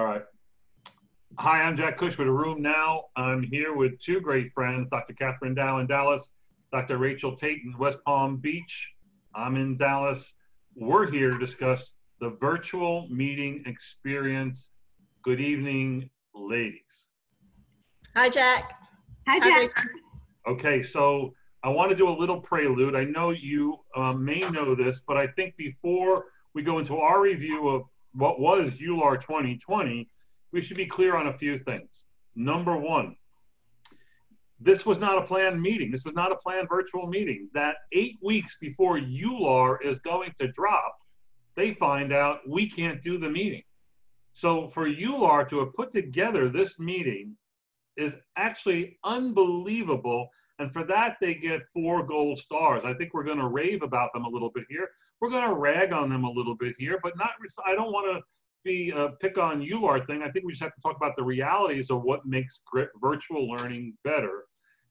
All right. Hi, I'm Jack Cush with A RheumNow. I'm here with two great friends, Dr. Kathryn Dao in Dallas, Dr. Rachel Tate in West Palm Beach. I'm in Dallas. We're here to discuss the virtual meeting experience. Good evening, ladies. Hi, Jack. Hi, Jack. Okay, so I want to do a little prelude. I know you um, may know this, but I think before we go into our review of what was EULAR 2020, we should be clear on a few things. Number one, this was not a planned meeting. This was not a planned virtual meeting. That eight weeks before EULAR is going to drop, they find out we can't do the meeting. So for EULAR to have put together this meeting is actually unbelievable. And for that, they get four gold stars. I think we're going to rave about them a little bit here. We're going to rag on them a little bit here, but not. I don't want to be a pick on EULAR thing. I think we just have to talk about the realities of what makes virtual learning better.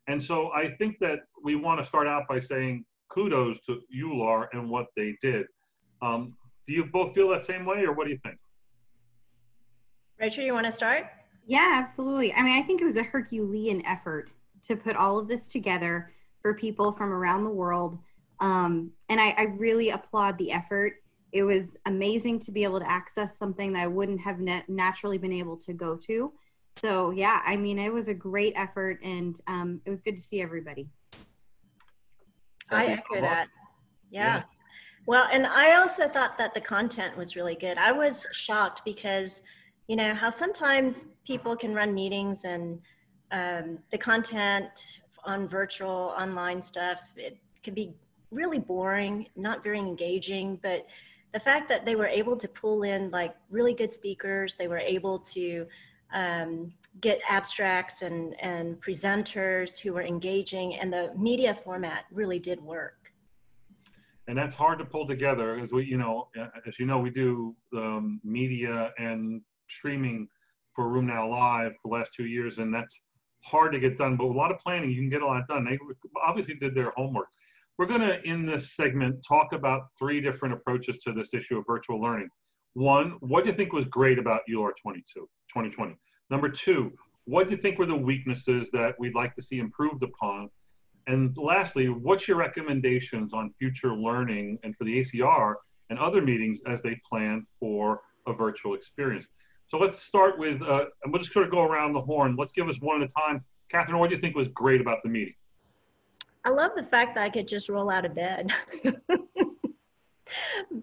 And so I think that we want to start out by saying kudos to EULAR and what they did. Um, do you both feel that same way, or what do you think? Rachel, you want to start? Yeah, absolutely. I mean, I think it was a Herculean effort to put all of this together for people from around the world. Um, and I, I, really applaud the effort. It was amazing to be able to access something that I wouldn't have naturally been able to go to. So, yeah, I mean, it was a great effort and um, it was good to see everybody. I echo that. Yeah. yeah. Well, and I also thought that the content was really good. I was shocked because, you know, how sometimes people can run meetings and um, the content on virtual online stuff it can be really boring not very engaging but the fact that they were able to pull in like really good speakers they were able to um, get abstracts and, and presenters who were engaging and the media format really did work and that's hard to pull together as we you know as you know we do um, media and streaming for RheumNow live for the last two years and that's hard to get done, but with a lot of planning, you can get a lot done. They obviously did their homework. We're going to, in this segment, talk about three different approaches to this issue of virtual learning. One, what do you think was great about EULAR 22, 2020? Number two, what do you think were the weaknesses that we'd like to see improved upon? And lastly, what's your recommendations on future learning and for the ACR and other meetings as they plan for a virtual experience? So let's start with, uh, and we'll just sort of go around the horn. Let's give us one at a time. Kathryn, what do you think was great about the meeting? I love the fact that I could just roll out of bed.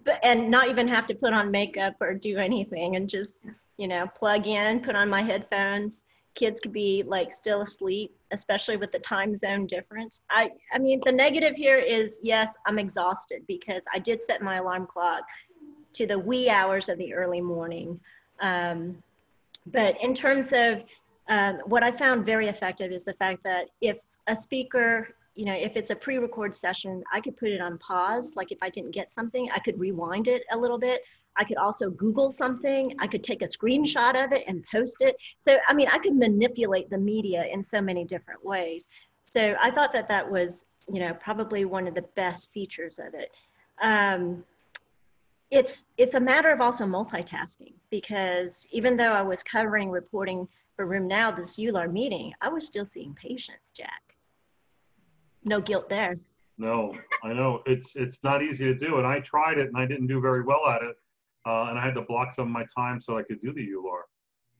but, and not even have to put on makeup or do anything and just, you know, plug in, put on my headphones. Kids could be like still asleep, especially with the time zone difference. I, I mean, the negative here is yes, I'm exhausted because I did set my alarm clock to the wee hours of the early morning. Um, but in terms of um, what I found very effective is the fact that if a speaker, you know, if it's a pre-record session, I could put it on pause. Like if I didn't get something, I could rewind it a little bit. I could also Google something. I could take a screenshot of it and post it. So, I mean, I could manipulate the media in so many different ways. So I thought that that was, you know, probably one of the best features of it. Um, it's it's a matter of also multitasking because even though I was covering reporting for RheumNow this EULAR meeting, I was still seeing patients, Jack. No guilt there. No, I know it's it's not easy to do, and I tried it and I didn't do very well at it, uh, and I had to block some of my time so I could do the EULAR.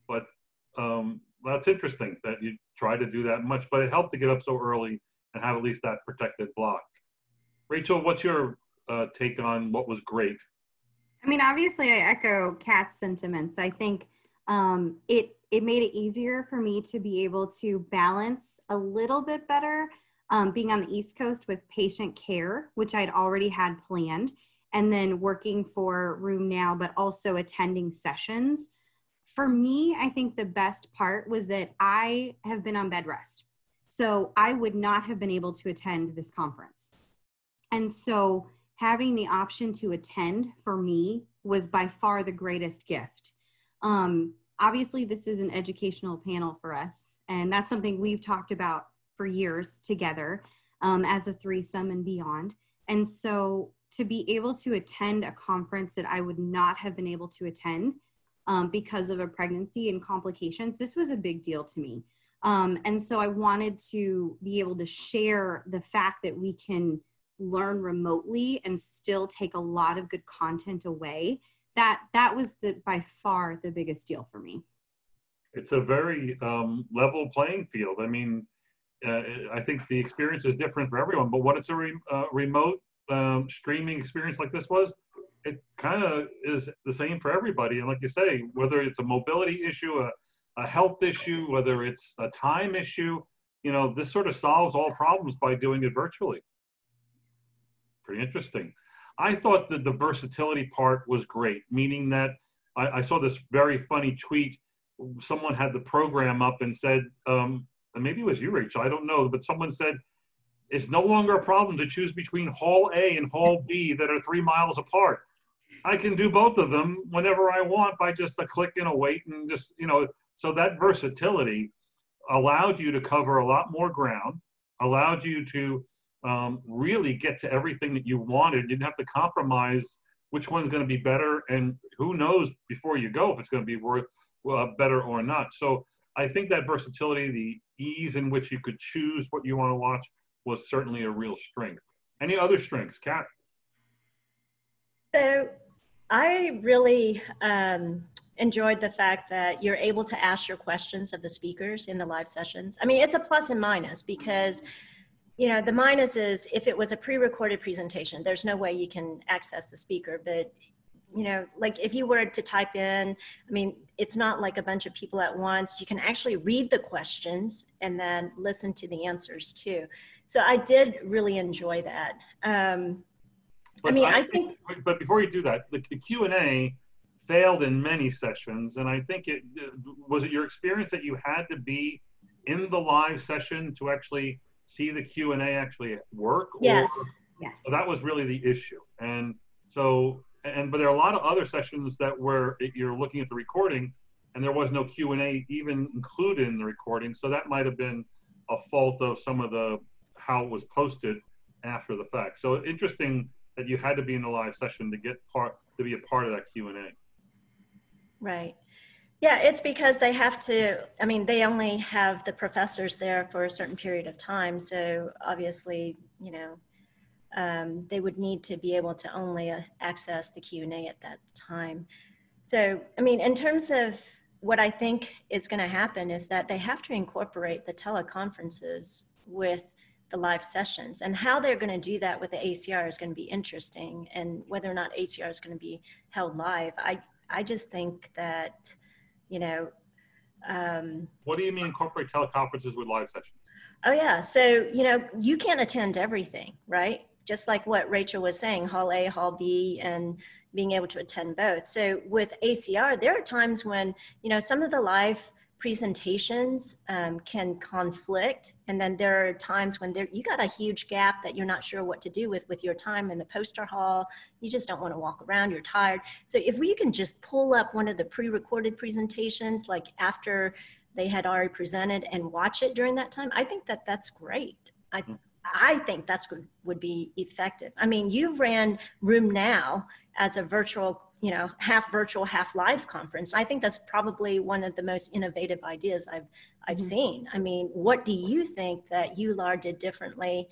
But um, that's interesting that you try to do that much, but it helped to get up so early and have at least that protected block. Rachel, what's your uh, take on what was great I mean, obviously, I echo Kat's sentiments. I think um, it it made it easier for me to be able to balance a little bit better um, being on the East Coast with patient care, which I'd already had planned, and then working for RheumNow, but also attending sessions. For me, I think the best part was that I have been on bed rest. So I would not have been able to attend this conference. And so having the option to attend for me was by far the greatest gift. Um, obviously, this is an educational panel for us, and that's something we've talked about for years together um, as a threesome and beyond. And so to be able to attend a conference that I would not have been able to attend um, because of a pregnancy and complications, this was a big deal to me. Um, and so I wanted to be able to share the fact that we can learn remotely and still take a lot of good content away. That that was the by far the biggest deal for me. It's a very um, level playing field. I mean, uh, I think the experience is different for everyone. But what it's a re- uh, remote um, streaming experience like this was, it kind of is the same for everybody. And like you say, whether it's a mobility issue, a, a health issue, whether it's a time issue, you know, this sort of solves all problems by doing it virtually. Pretty interesting. I thought that the versatility part was great, meaning that I, I saw this very funny tweet. Someone had the program up and said, um, and maybe it was you, Rachel, I don't know, but someone said, it's no longer a problem to choose between Hall A and Hall B that are three miles apart. I can do both of them whenever I want by just a click and a wait and just, you know, so that versatility allowed you to cover a lot more ground, allowed you to um, really get to everything that you wanted. You didn't have to compromise which one's going to be better, and who knows before you go if it's going to be worth uh, better or not. So I think that versatility, the ease in which you could choose what you want to watch, was certainly a real strength. Any other strengths, Kat? So I really um, enjoyed the fact that you're able to ask your questions of the speakers in the live sessions. I mean, it's a plus and minus because, you know, the minus is if it was a pre-recorded presentation, there's no way you can access the speaker, but you know, like if you were to type in, I mean, it's not like a bunch of people at once. You can actually read the questions and then listen to the answers too. So I did really enjoy that. Um, I mean, I, I think, think, But before you do that, the, the Q and A failed in many sessions, and I think it was it your experience that you had to be in the live session to actually see the Q and A actually work. Yes. Or, yes. So that was really the issue, and so and but there are a lot of other sessions that where you're looking at the recording, and there was no Q and A even included in the recording, so that might have been a fault of some of the how it was posted after the fact. So interesting that you had to be in the live session to get part to be a part of that Q and A. Right. Yeah, it's because they have to, I mean, they only have the professors there for a certain period of time. So obviously, you know, um, they would need to be able to only uh, access the Q&A at that time. So, I mean, in terms of what I think is going to happen is that they have to incorporate the teleconferences with the live sessions and how they're going to do that with the ACR is going to be interesting and whether or not ACR is going to be held live. I, I just think that, you know. Um, what do you mean incorporate teleconferences with live sessions? Oh, yeah. So, you know, you can't attend everything, right? Just like what Rachel was saying, Hall A, Hall B, and being able to attend both. So with ACR, there are times when, you know, some of the live presentations um, can conflict. And then there are times when there you got a huge gap that you're not sure what to do with with your time in the poster hall. You just don't want to walk around. You're tired. So if we can just pull up one of the pre-recorded presentations like after they had already presented and watch it during that time i think that that's great. I mm. I think that's good, would be effective. I mean, you've ran Now as a virtual you know half virtual half live conference i think that's probably one of the most innovative ideas i've i've mm-hmm. seen i mean what do you think that EULAR did differently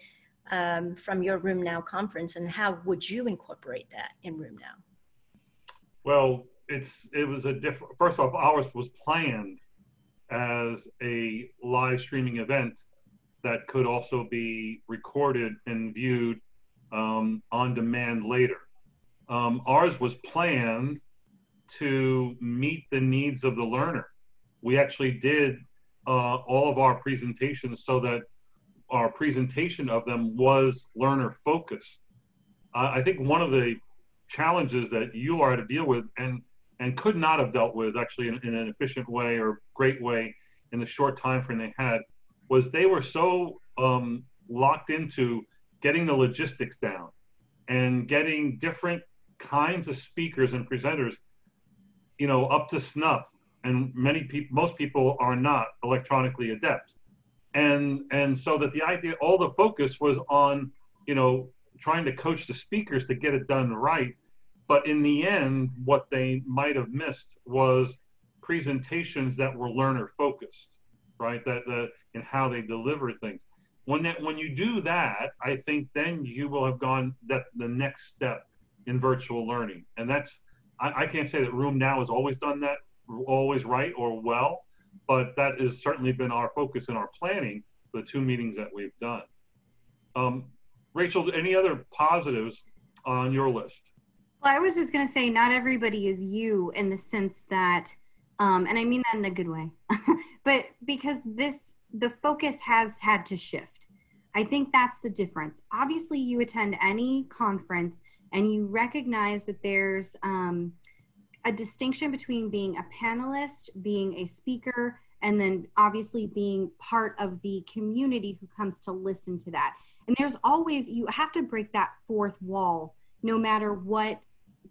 um, from your RheumNow conference and how would you incorporate that in RheumNow? well it's it was a different first off ours was planned as a live streaming event that could also be recorded and viewed um, on demand later um, ours was planned to meet the needs of the learner. We actually did uh, all of our presentations so that our presentation of them was learner focused. Uh, I think one of the challenges that you are to deal with and and could not have dealt with actually in, in an efficient way or great way in the short time frame they had was they were so um, locked into getting the logistics down and getting different kinds of speakers and presenters, you know, up to snuff. And many people, most people are not electronically adept. And, and so that the idea, all the focus was on, you know, trying to coach the speakers to get it done right. but in the end, what they might have missed was presentations that were learner focused, right? That the in how they deliver things. When that when you do that, I think then you will have gone that the next step in virtual learning, and that's I, I can't say that RheumNow has always done that always right or well, but that has certainly been our focus in our planning. The two meetings that we've done. Um, Rachel, any other positives on your list? Well, I was just going to say, not everybody is you in the sense that, um, and I mean that in a good way, but because this, the focus has had to shift. I think that's the difference. Obviously, you attend any conference and you recognize that there's um, a distinction between being a panelist, being a speaker, and then obviously being part of the community who comes to listen to that. And there's always, you have to break that fourth wall no matter what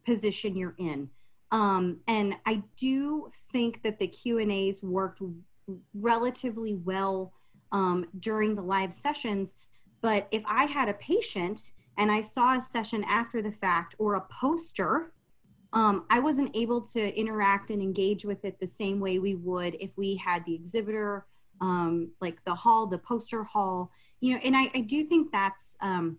position you're in. Um, and I do think that the Q and A's worked relatively well um, during the live sessions. But if I had a patient and I saw a session after the fact or a poster, um, I wasn't able to interact and engage with it the same way we would if we had the exhibitor, um, like the hall, the poster hall, you know. And I, I do think that's um,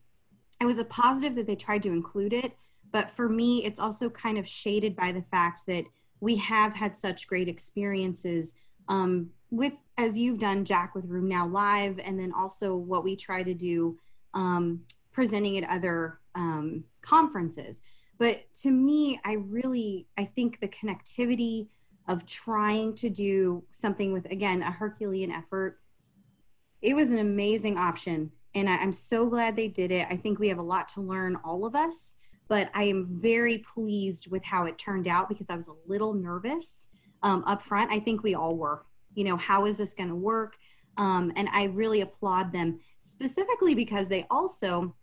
it was a positive that they tried to include it but for me, it's also kind of shaded by the fact that we have had such great experiences um, with, as you've done, Jack, with RheumNow Live, and then also what we try to do um, presenting at other um, conferences. But to me, I really, I think the connectivity of trying to do something with, again, a Herculean effort, it was an amazing option. And I, I'm so glad they did it. I think we have a lot to learn, all of us but I am very pleased with how it turned out because I was a little nervous um, up front. I think we all were. You know, how is this going to work? Um, and I really applaud them specifically because they also,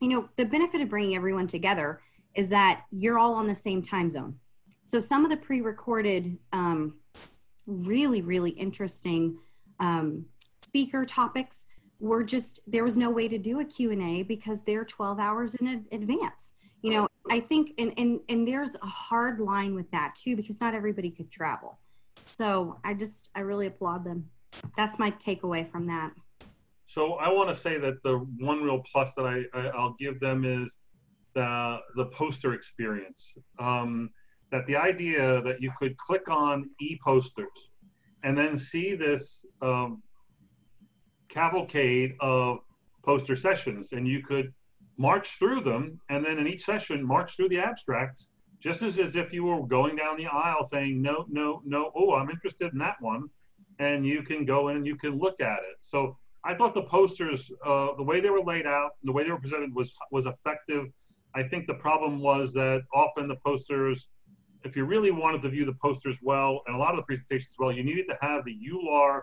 you know, the benefit of bringing everyone together is that you're all on the same time zone. So some of the pre-recorded, um, really, really interesting um, speaker topics were just there was no way to do a q&a because they're 12 hours in advance you know i think and and and there's a hard line with that too because not everybody could travel. So i just i really applaud them. That's my takeaway from that. So i want to say that the one real plus that i, I will give them is the the poster experience. Um, that the idea that you could click on e-posters and then see this um, cavalcade of poster sessions and you could march through them, and then in each session, march through the abstracts, just as, as if you were going down the aisle saying, no, no, no, oh, I'm interested in that one. And you can go in and you can look at it. So I thought the posters, uh, the way they were laid out, the way they were presented was, was effective. I think the problem was that often the posters, if you really wanted to view the posters well, and a lot of the presentations well, you needed to have the EULAR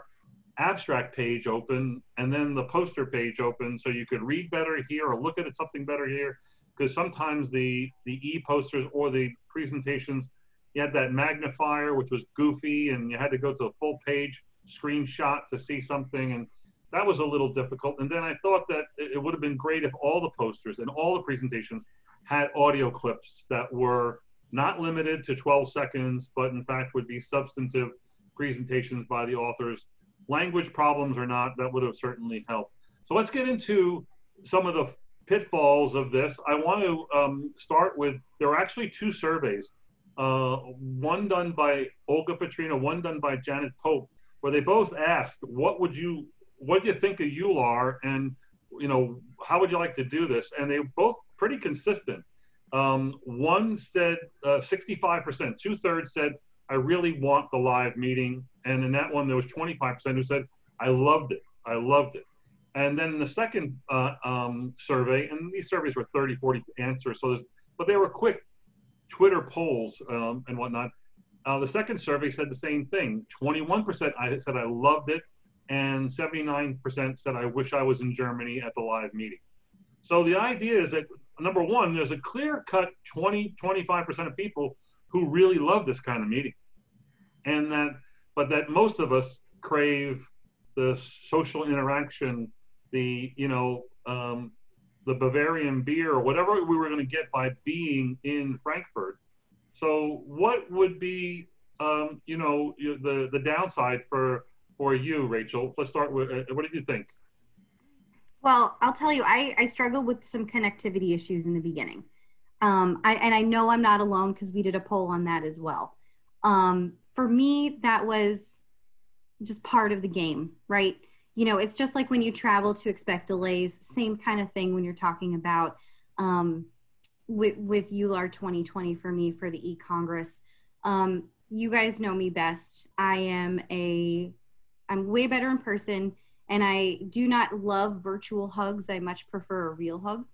abstract page open and then the poster page open so you could read better here or look at something better here. Because sometimes the the e-posters or the presentations you had that magnifier which was goofy and you had to go to a full page screenshot to see something and that was a little difficult. And then i thought that it would have been great if all the posters and all the presentations had audio clips that were not limited to 12 seconds but in fact would be substantive presentations by the authors language problems or not, that would have certainly helped. So let's get into some of the pitfalls of this. I want to um, start with there are actually two surveys, uh, one done by Olga Petryna, one done by Janet Pope, where they both asked, "What would you, what do you think of EULAR, and you know, how would you like to do this?" And they both pretty consistent. Um, one said uh, 65%, two thirds said I really want the live meeting. And in that one, there was 25% who said, I loved it. I loved it. And then in the second uh, um, survey, and these surveys were 30, 40 answers, so there's, but they were quick Twitter polls um, and whatnot. Uh, the second survey said the same thing. 21% I said I loved it, and 79% said I wish I was in Germany at the live meeting. So the idea is that number one, there's a clear cut 20, 25% of people who really love this kind of meeting and that but that most of us crave the social interaction the you know um, the Bavarian beer or whatever we were going to get by being in Frankfurt. So, what would be, um, you know, the the downside for for you, Rachel? Let's start with uh, what did you think? Well, I'll tell you, I, I struggled with some connectivity issues in the beginning. Um, I, and I know I'm not alone because we did a poll on that as well. Um, for me, that was just part of the game, right? You know, it's just like when you travel to expect delays, same kind of thing when you're talking about um, with, with EULAR 2020 for me for the e-Congress. Um, you guys know me best. I am a, I'm way better in person and I do not love virtual hugs. I much prefer a real hug.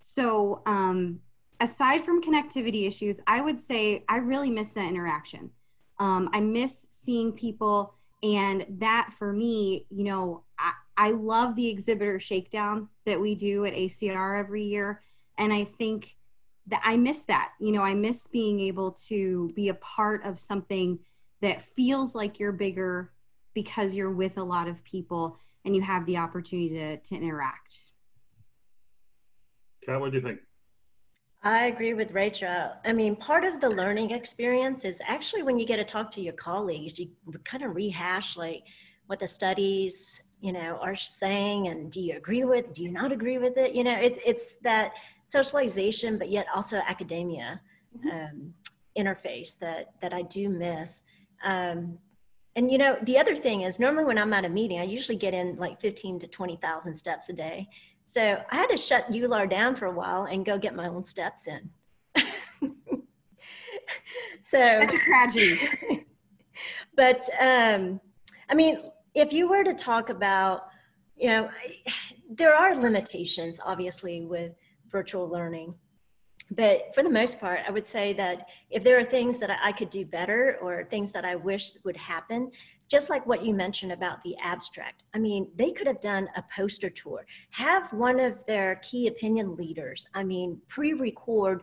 So, um, aside from connectivity issues, I would say I really miss that interaction. Um, I miss seeing people, and that for me, you know, I, I love the exhibitor shakedown that we do at ACR every year. And I think that I miss that. You know, I miss being able to be a part of something that feels like you're bigger because you're with a lot of people and you have the opportunity to, to interact. Kat, what do you think? I agree with Rachel. I mean, part of the learning experience is actually when you get to talk to your colleagues, you kind of rehash like what the studies, you know, are saying and do you agree with, do you not agree with it? You know, it's, it's that socialization, but yet also academia mm-hmm. um, interface that, that I do miss. Um, and you know, the other thing is normally when I'm at a meeting, I usually get in like 15 to 20,000 steps a day. So I had to shut EULAR down for a while and go get my own steps in. so that's a tragedy. but um, I mean, if you were to talk about, you know, there are limitations obviously with virtual learning but for the most part, I would say that if there are things that I could do better or things that I wish would happen, just like what you mentioned about the abstract, I mean, they could have done a poster tour, have one of their key opinion leaders, I mean, pre record.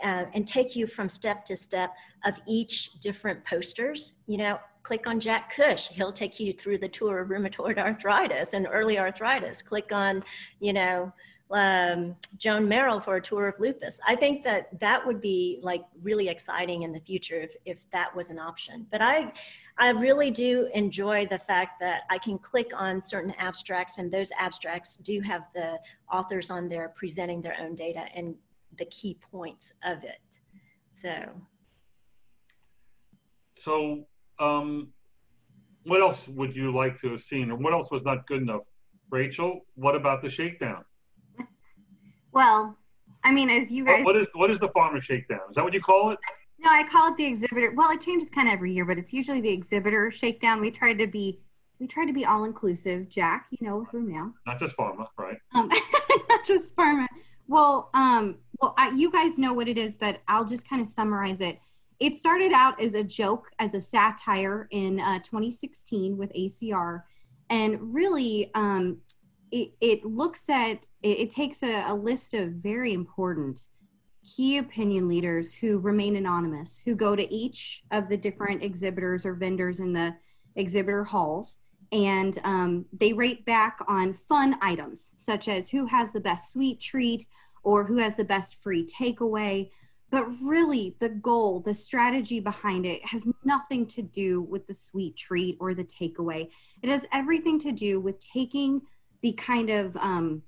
Uh, and take you from step to step of each different posters. You know, click on Jack Cush. He'll take you through the tour of rheumatoid arthritis and early arthritis. Click on, you know, um, Joan Merrill for a tour of lupus. I think that that would be like really exciting in the future if, if that was an option. But I, I really do enjoy the fact that I can click on certain abstracts and those abstracts do have the authors on there presenting their own data and the key points of it. So. So, um, what else would you like to have seen or what else was not good enough? Rachel, what about the shakedown? Well, I mean, as you guys. What is what is the pharma shakedown? Is that what you call it? No, I call it the exhibitor. Well, it changes kind of every year, but it's usually the exhibitor shakedown. We try to be we try to be all inclusive. Jack, you know, through now. Not just pharma, right? Um, not just pharma. Well, um, well, I, you guys know what it is, but I'll just kind of summarize it. It started out as a joke, as a satire in uh, 2016 with ACR, and really, um, it, it looks at it, it takes a, a list of very important key opinion leaders who remain anonymous who go to each of the different exhibitors or vendors in the exhibitor halls and um, they rate back on fun items such as who has the best sweet treat or who has the best free takeaway. But really the goal the strategy behind it has nothing to do with the sweet treat or the takeaway. It has everything to do with taking the kind of um,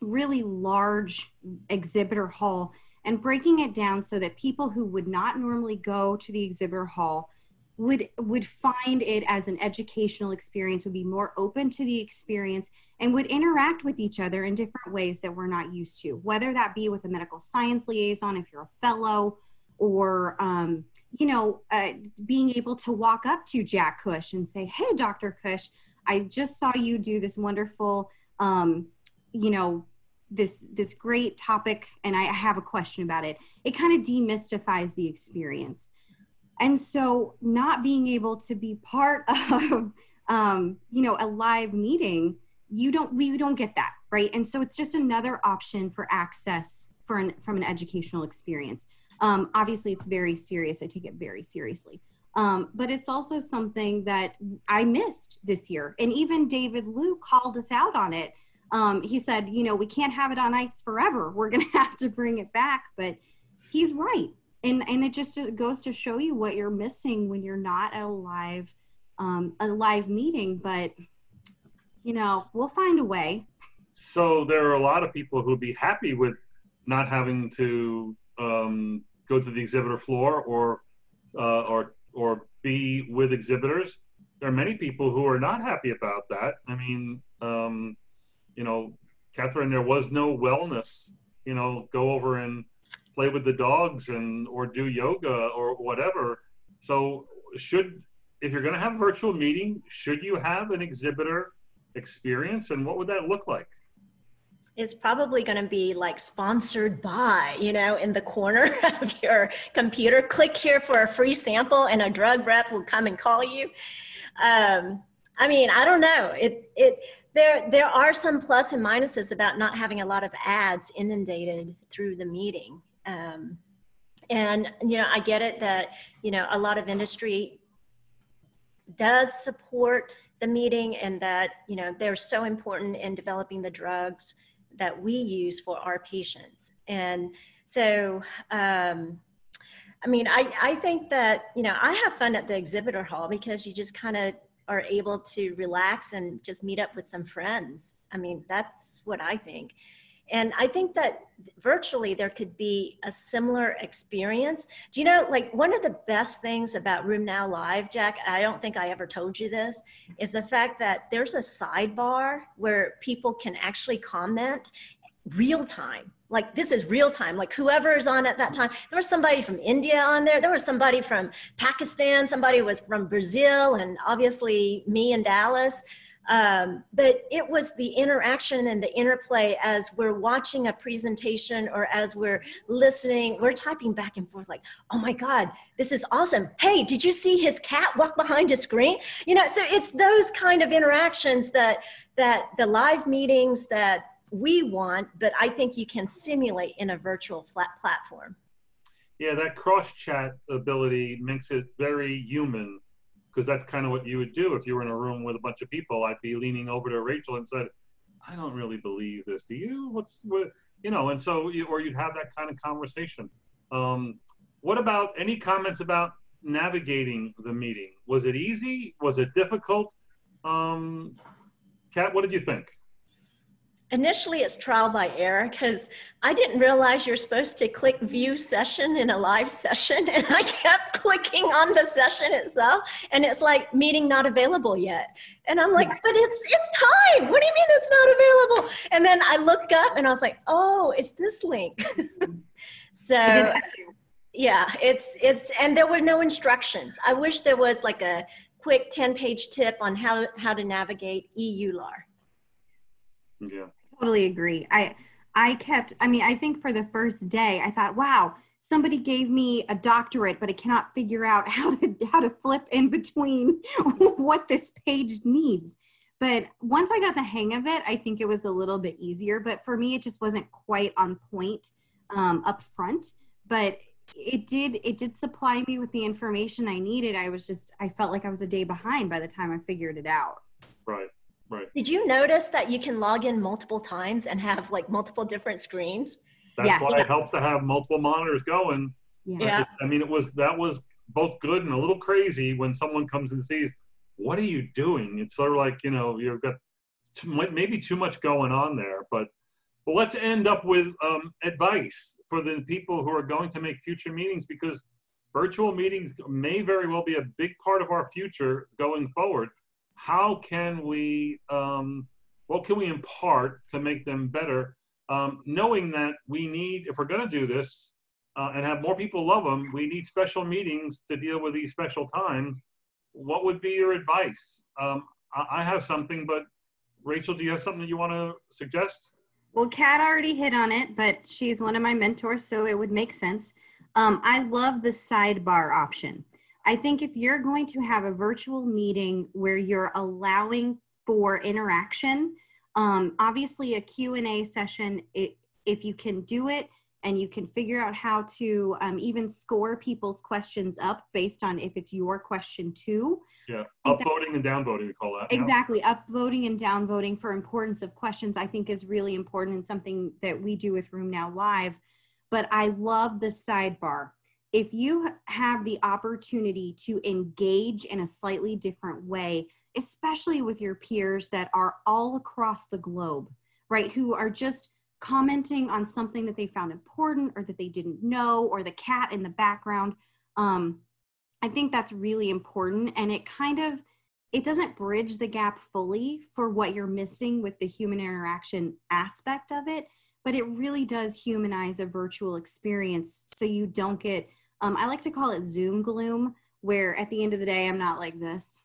really large exhibitor hall and breaking it down so that people who would not normally go to the exhibitor hall would would find it as an educational experience would be more open to the experience and would interact with each other in different ways that we're not used to. Whether that be with a medical science liaison if you're a fellow or um, you know uh, being able to walk up to jack cush and say hey dr cush I just saw you do this wonderful, um, you know, this this great topic, and I have a question about it. It kind of demystifies the experience, and so not being able to be part of, um, you know, a live meeting, you don't we don't get that right, and so it's just another option for access for an, from an educational experience. Um, obviously, it's very serious. I take it very seriously. Um, but it's also something that I missed this year. And even David Liew called us out on it Um, he said, you know, we can't have it on ice forever. We're going to have to bring it back. But he's right. And, and it just goes to show you what you're missing when you're not at a live, um, a live meeting. But, you know, we'll find a way. So there are a lot of people who'd be happy with not having to um, go to the exhibitor floor or uh, or or be with exhibitors. There are many people who are not happy about that. I mean, um, you know, Kathryn, there was no wellness. You know, go over and play with the dogs and or do yoga or whatever. So should if you're going to have a virtual meeting, should you have an exhibitor experience, and what would that look like? It's probably going to be like sponsored by, you know, in the corner of your computer. Click here for a free sample, and a drug rep will come and call you. Um, I mean, I don't know. It it there there are some plus and minuses about not having a lot of ads inundated through the meeting. Um, and you know, I get it that you know a lot of industry does support the meeting and that you know they're so important in developing the drugs that we use for our patients. And so, um, I mean, I, I think that, you know, I have fun at the exhibitor hall because you just kind of are able to relax and just meet up with some friends. I mean, that's what I think. And I think that virtually there could be a similar experience. Do you know, like one of the best things about RheumNow Live, Jack, I don't think I ever told you this, is the fact that there's a sidebar where people can actually comment real time. Like this is real time. Like whoever is on at that time. There was somebody from India on there. There was somebody from Pakistan. Somebody was from Brazil, and obviously me in Dallas. Um, but it was the interaction and the interplay as we're watching a presentation or as we're listening, we're typing back and forth like, oh my God, this is awesome. Hey, did you see his cat walk behind a screen? You know, so it's those kind of interactions that that the live meetings that we want, but I think you can simulate in a virtual flat platform. Yeah, that cross chat ability makes it very human because that's kind of what you would do if you were in a room with a bunch of people. I'd be leaning over to Rachel and said, "I don't really believe this. Do you? What's what? You know?" And so, or you'd have that kind of conversation. Um, what about any comments about navigating the meeting? Was it easy? Was it difficult? Um, Kat, what did you think? Initially it's trial by error because I didn't realize you're supposed to click view session in a live session and I kept clicking on the session itself and it's like meeting not available yet. And I'm like, but it's it's time. What do you mean it's not available? And then I looked up and I was like, oh, it's this link. so yeah, it's it's and there were no instructions. I wish there was like a quick 10 page tip on how how to navigate EULAR. Yeah totally agree. I I kept I mean, I think for the first day I thought, wow, somebody gave me a doctorate, but I cannot figure out how to how to flip in between what this page needs. But once I got the hang of it, I think it was a little bit easier. But for me, it just wasn't quite on point um, up front. But it did it did supply me with the information I needed. I was just I felt like I was a day behind by the time I figured it out. Right. Right. Did you notice that you can log in multiple times and have like multiple different screens? That's yes. why it helps to have multiple monitors going. Yeah. yeah. I mean, it was that was both good and a little crazy when someone comes and sees, what are you doing? It's sort of like you know you've got too, maybe too much going on there, but well, let's end up with um, advice for the people who are going to make future meetings because virtual meetings may very well be a big part of our future going forward how can we, um, what can we impart to make them better? Um, knowing that we need, if we're going to do this uh, and have more people love them, we need special meetings to deal with these special times. What would be your advice? Um, I, I have something, but Rachel, do you have something that you want to suggest? Well, Kat already hit on it, but she's one of my mentors, so it would make sense. Um, I love the sidebar option. I think if you're going to have a virtual meeting where you're allowing for interaction, um, obviously a Q&A session, it, if you can do it and you can figure out how to um, even score people's questions up based on if it's your question too. Yeah, upvoting and downvoting, we call that. Exactly. Upvoting and downvoting for importance of questions, I think is really important and something that we do with RheumNow Live. But I love the sidebar. If you have the opportunity to engage in a slightly different way, especially with your peers that are all across the globe, right, who are just commenting on something that they found important or that they didn't know, or the cat in the background, um, I think that's really important. And it kind of it doesn't bridge the gap fully for what you're missing with the human interaction aspect of it but it really does humanize a virtual experience so you don't get um, i like to call it zoom gloom where at the end of the day i'm not like this.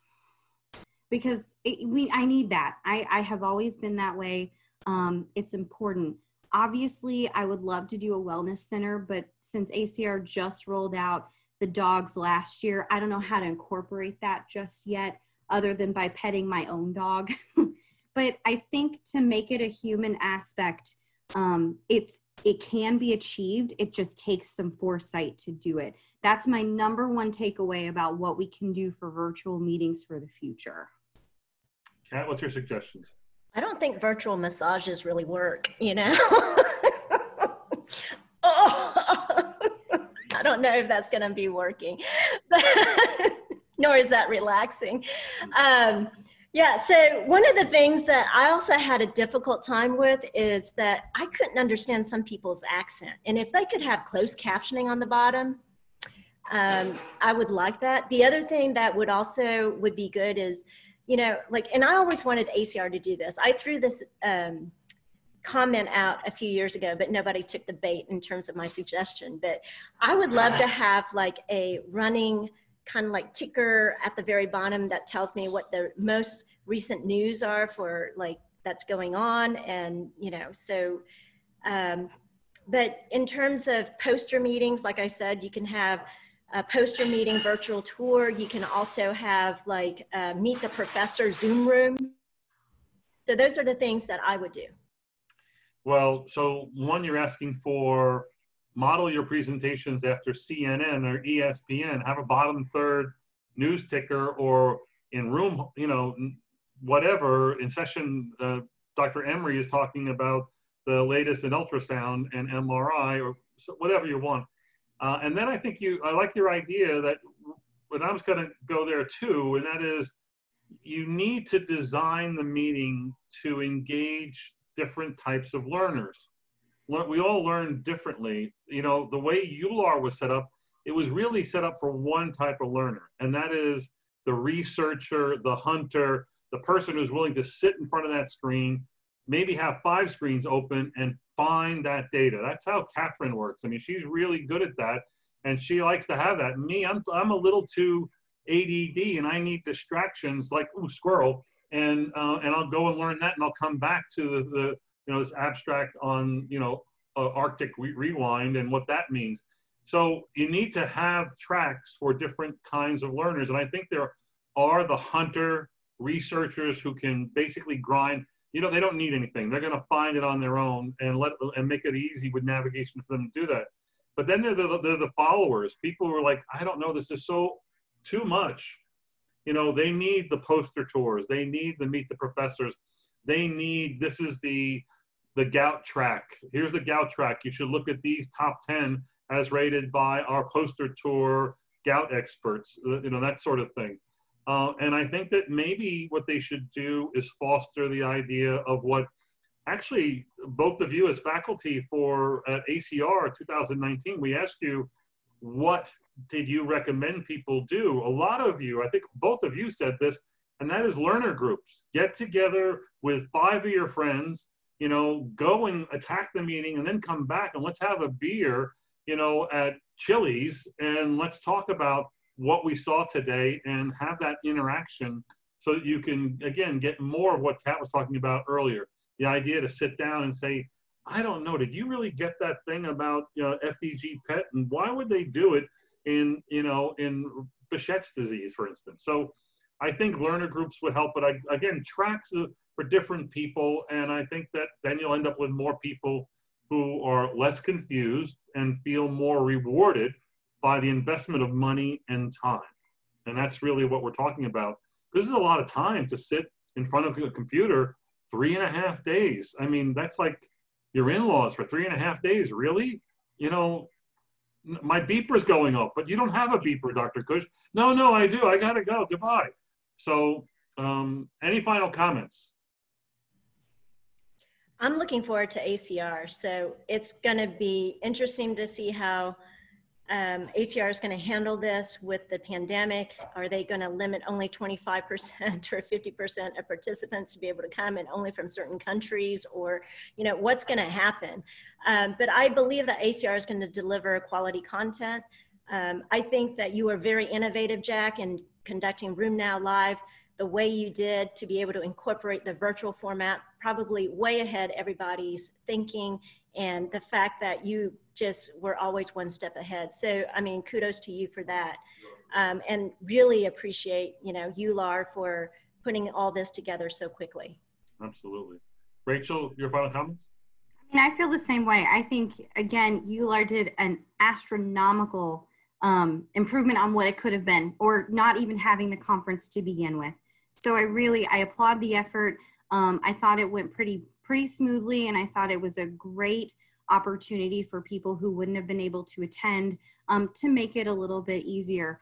Because it, we i need that. I i have always been that way. Um, it's important. Obviously i would love to do a wellness center but since acr just rolled out the dogs last year i don't know how to incorporate that just yet other than by petting my own dog. but I think to make it a human aspect, um, it's it can be achieved. It just takes some foresight to do it. That's my number one takeaway about what we can do for virtual meetings for the future. Kat, what's your suggestions? I don't think virtual massages really work, you know? oh, I don't know if that's going to be working. Nor is that relaxing. Um, yeah, so one of the things that I also had a difficult time with is that I couldn't understand some people's accent. And if they could have closed captioning on the bottom, um, I would like that. The other thing that would also would be good is, you know, like, and I always wanted ACR to do this. I threw this um, comment out a few years ago, but nobody took the bait in terms of my suggestion. But I would love to have like a running kind of like ticker at the very bottom that tells me what the most recent news are for like that's going on and you know so um, but in terms of poster meetings like i said you can have a poster meeting virtual tour. You can also have like uh, meet the professor zoom room. So those are the things that i would do. Well, so one, you're asking for model your presentations after CNN or ESPN. Have a bottom third news ticker or in room, you know, whatever. In session, uh, Dr. Emery is talking about the latest in ultrasound and MRI or whatever you want. Uh, and then I think you, I like your idea that, but I was going to go there too, and that is you need to design the meeting to engage different types of learners. We all learn differently. You know, the way EULAR was set up, it was really set up for one type of learner, and that is the researcher, the hunter, the person who's willing to sit in front of that screen, maybe have five screens open and find that data. That's how Kathryn works. I mean, she's really good at that, and she likes to have that. Me, I'm, I'm a little too ADD, and I need distractions like ooh squirrel, and uh, and I'll go and learn that, and I'll come back to the, the you know this abstract on you know uh, Arctic re- rewind and what that means. So you need to have tracks for different kinds of learners, and I think there are the hunter researchers who can basically grind. You know, they don't need anything; they're going to find it on their own and let and make it easy with navigation for them to do that. But then they're the, they're the followers, people who are like, I don't know, this is so too much. You know, they need the poster tours, they need the meet the professors, they need this is the the gout track. Here's the gout track. You should look at these top 10 as rated by our poster tour gout experts, uh, you know, that sort of thing. Uh, and I think that maybe what they should do is foster the idea of what actually both of you as faculty for ACR 2019, we asked you, what did you recommend people do? A lot of you, I think both of you said this, and that is learner groups. Get together with five of your friends, you know, go and attack the meeting and then come back and let's have a beer, you know, at Chili's and let's talk about what we saw today and have that interaction so that you can, again, get more of what Kat was talking about earlier. The idea to sit down and say, I don't know, did you really get that thing about uh, you know, FDG PET and why would they do it in, you know, in Behçet's disease, for instance? So I think learner groups would help, but I, again, tracks uh, for different people. And I think that then you'll end up with more people who are less confused and feel more rewarded by the investment of money and time. And that's really what we're talking about. This is a lot of time to sit in front of a computer three and a half days. I mean, that's like your in laws for three and a half days. Really? You know, my beeper's going off, but you don't have a beeper, Dr. Cush. No, no, I do. I got to go. Goodbye. So, um, any final comments? I'm looking forward to ACR. So it's going to be interesting to see how um, ACR is going to handle this with the pandemic. Are they going to limit only 25% or 50% of participants to be able to come and only from certain countries or, you know, what's going to happen? Um, but I believe that ACR is going to deliver quality content. Um, I think that you are very innovative, Jack, in conducting RheumNow Live the way you did to be able to incorporate the virtual format, probably way ahead everybody's thinking and the fact that you just were always one step ahead. So, I mean, kudos to you for that. Um, and really appreciate, you know, EULAR for putting all this together so quickly. Absolutely. Rachel, your final comments? I mean, I feel the same way. I think, again, EULAR did an astronomical um, improvement on what it could have been, or not even having the conference to begin with. So I really, I applaud the effort. Um, I thought it went pretty, pretty smoothly, and I thought it was a great opportunity for people who wouldn't have been able to attend um, to make it a little bit easier.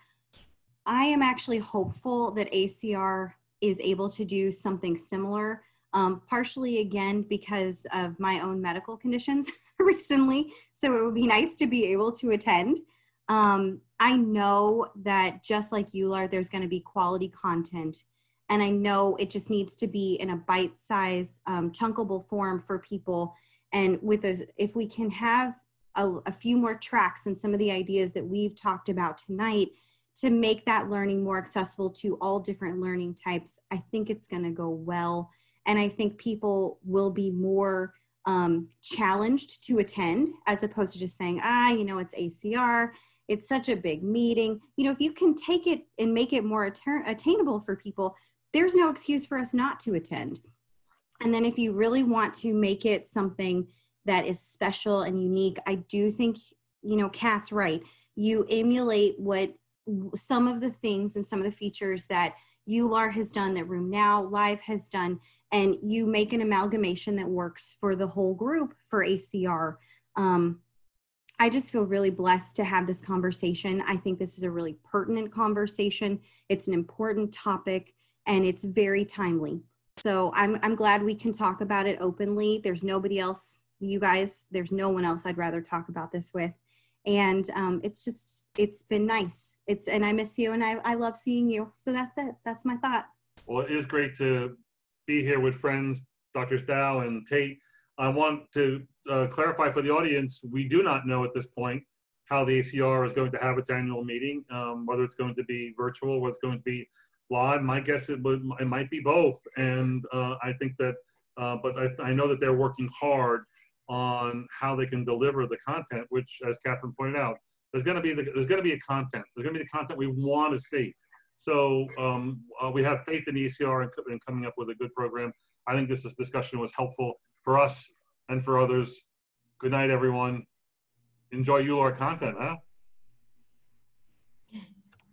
I am actually hopeful that ACR is able to do something similar, um, partially again because of my own medical conditions recently. So it would be nice to be able to attend. Um, I know that just like EULAR, there's going to be quality content and I know it just needs to be in a bite-sized, um, chunkable form for people. And with us, if we can have a, a few more tracks and some of the ideas that we've talked about tonight to make that learning more accessible to all different learning types, I think it's going to go well. And I think people will be more um, challenged to attend as opposed to just saying, ah, you know, it's ACR. It's such a big meeting. You know, if you can take it and make it more attainable for people, there's no excuse for us not to attend. And then if you really want to make it something that is special and unique, I do think, you know, Kat's right. You emulate what some of the things and some of the features that EULAR has done, that RheumNow Live has done, and you make an amalgamation that works for the whole group for ACR. Um, I just feel really blessed to have this conversation. I think this is a really pertinent conversation. It's an important topic and it's very timely. So I'm, I'm glad we can talk about it openly. There's nobody else, you guys, there's no one else I'd rather talk about this with. And um, it's just, it's been nice. It's, and I miss you and I, I love seeing you. So that's it. That's my thought. Well, it is great to be here with friends, Drs. Dao and Tate. I want to uh, clarify for the audience, we do not know at this point how the ACR is going to have its annual meeting, um, whether it's going to be virtual, whether it's going to be live. My guess it would it might be both, and uh, I think that. Uh, but I, I, know that they're working hard on how they can deliver the content, which, as Kathryn pointed out, there's going to be the, there's going to be a content. There's going to be the content we want to see. So um, uh, we have faith in ACR and, coming up with a good program. I think this, discussion was helpful for us and for others. Good night, everyone. Enjoy EULAR content, huh?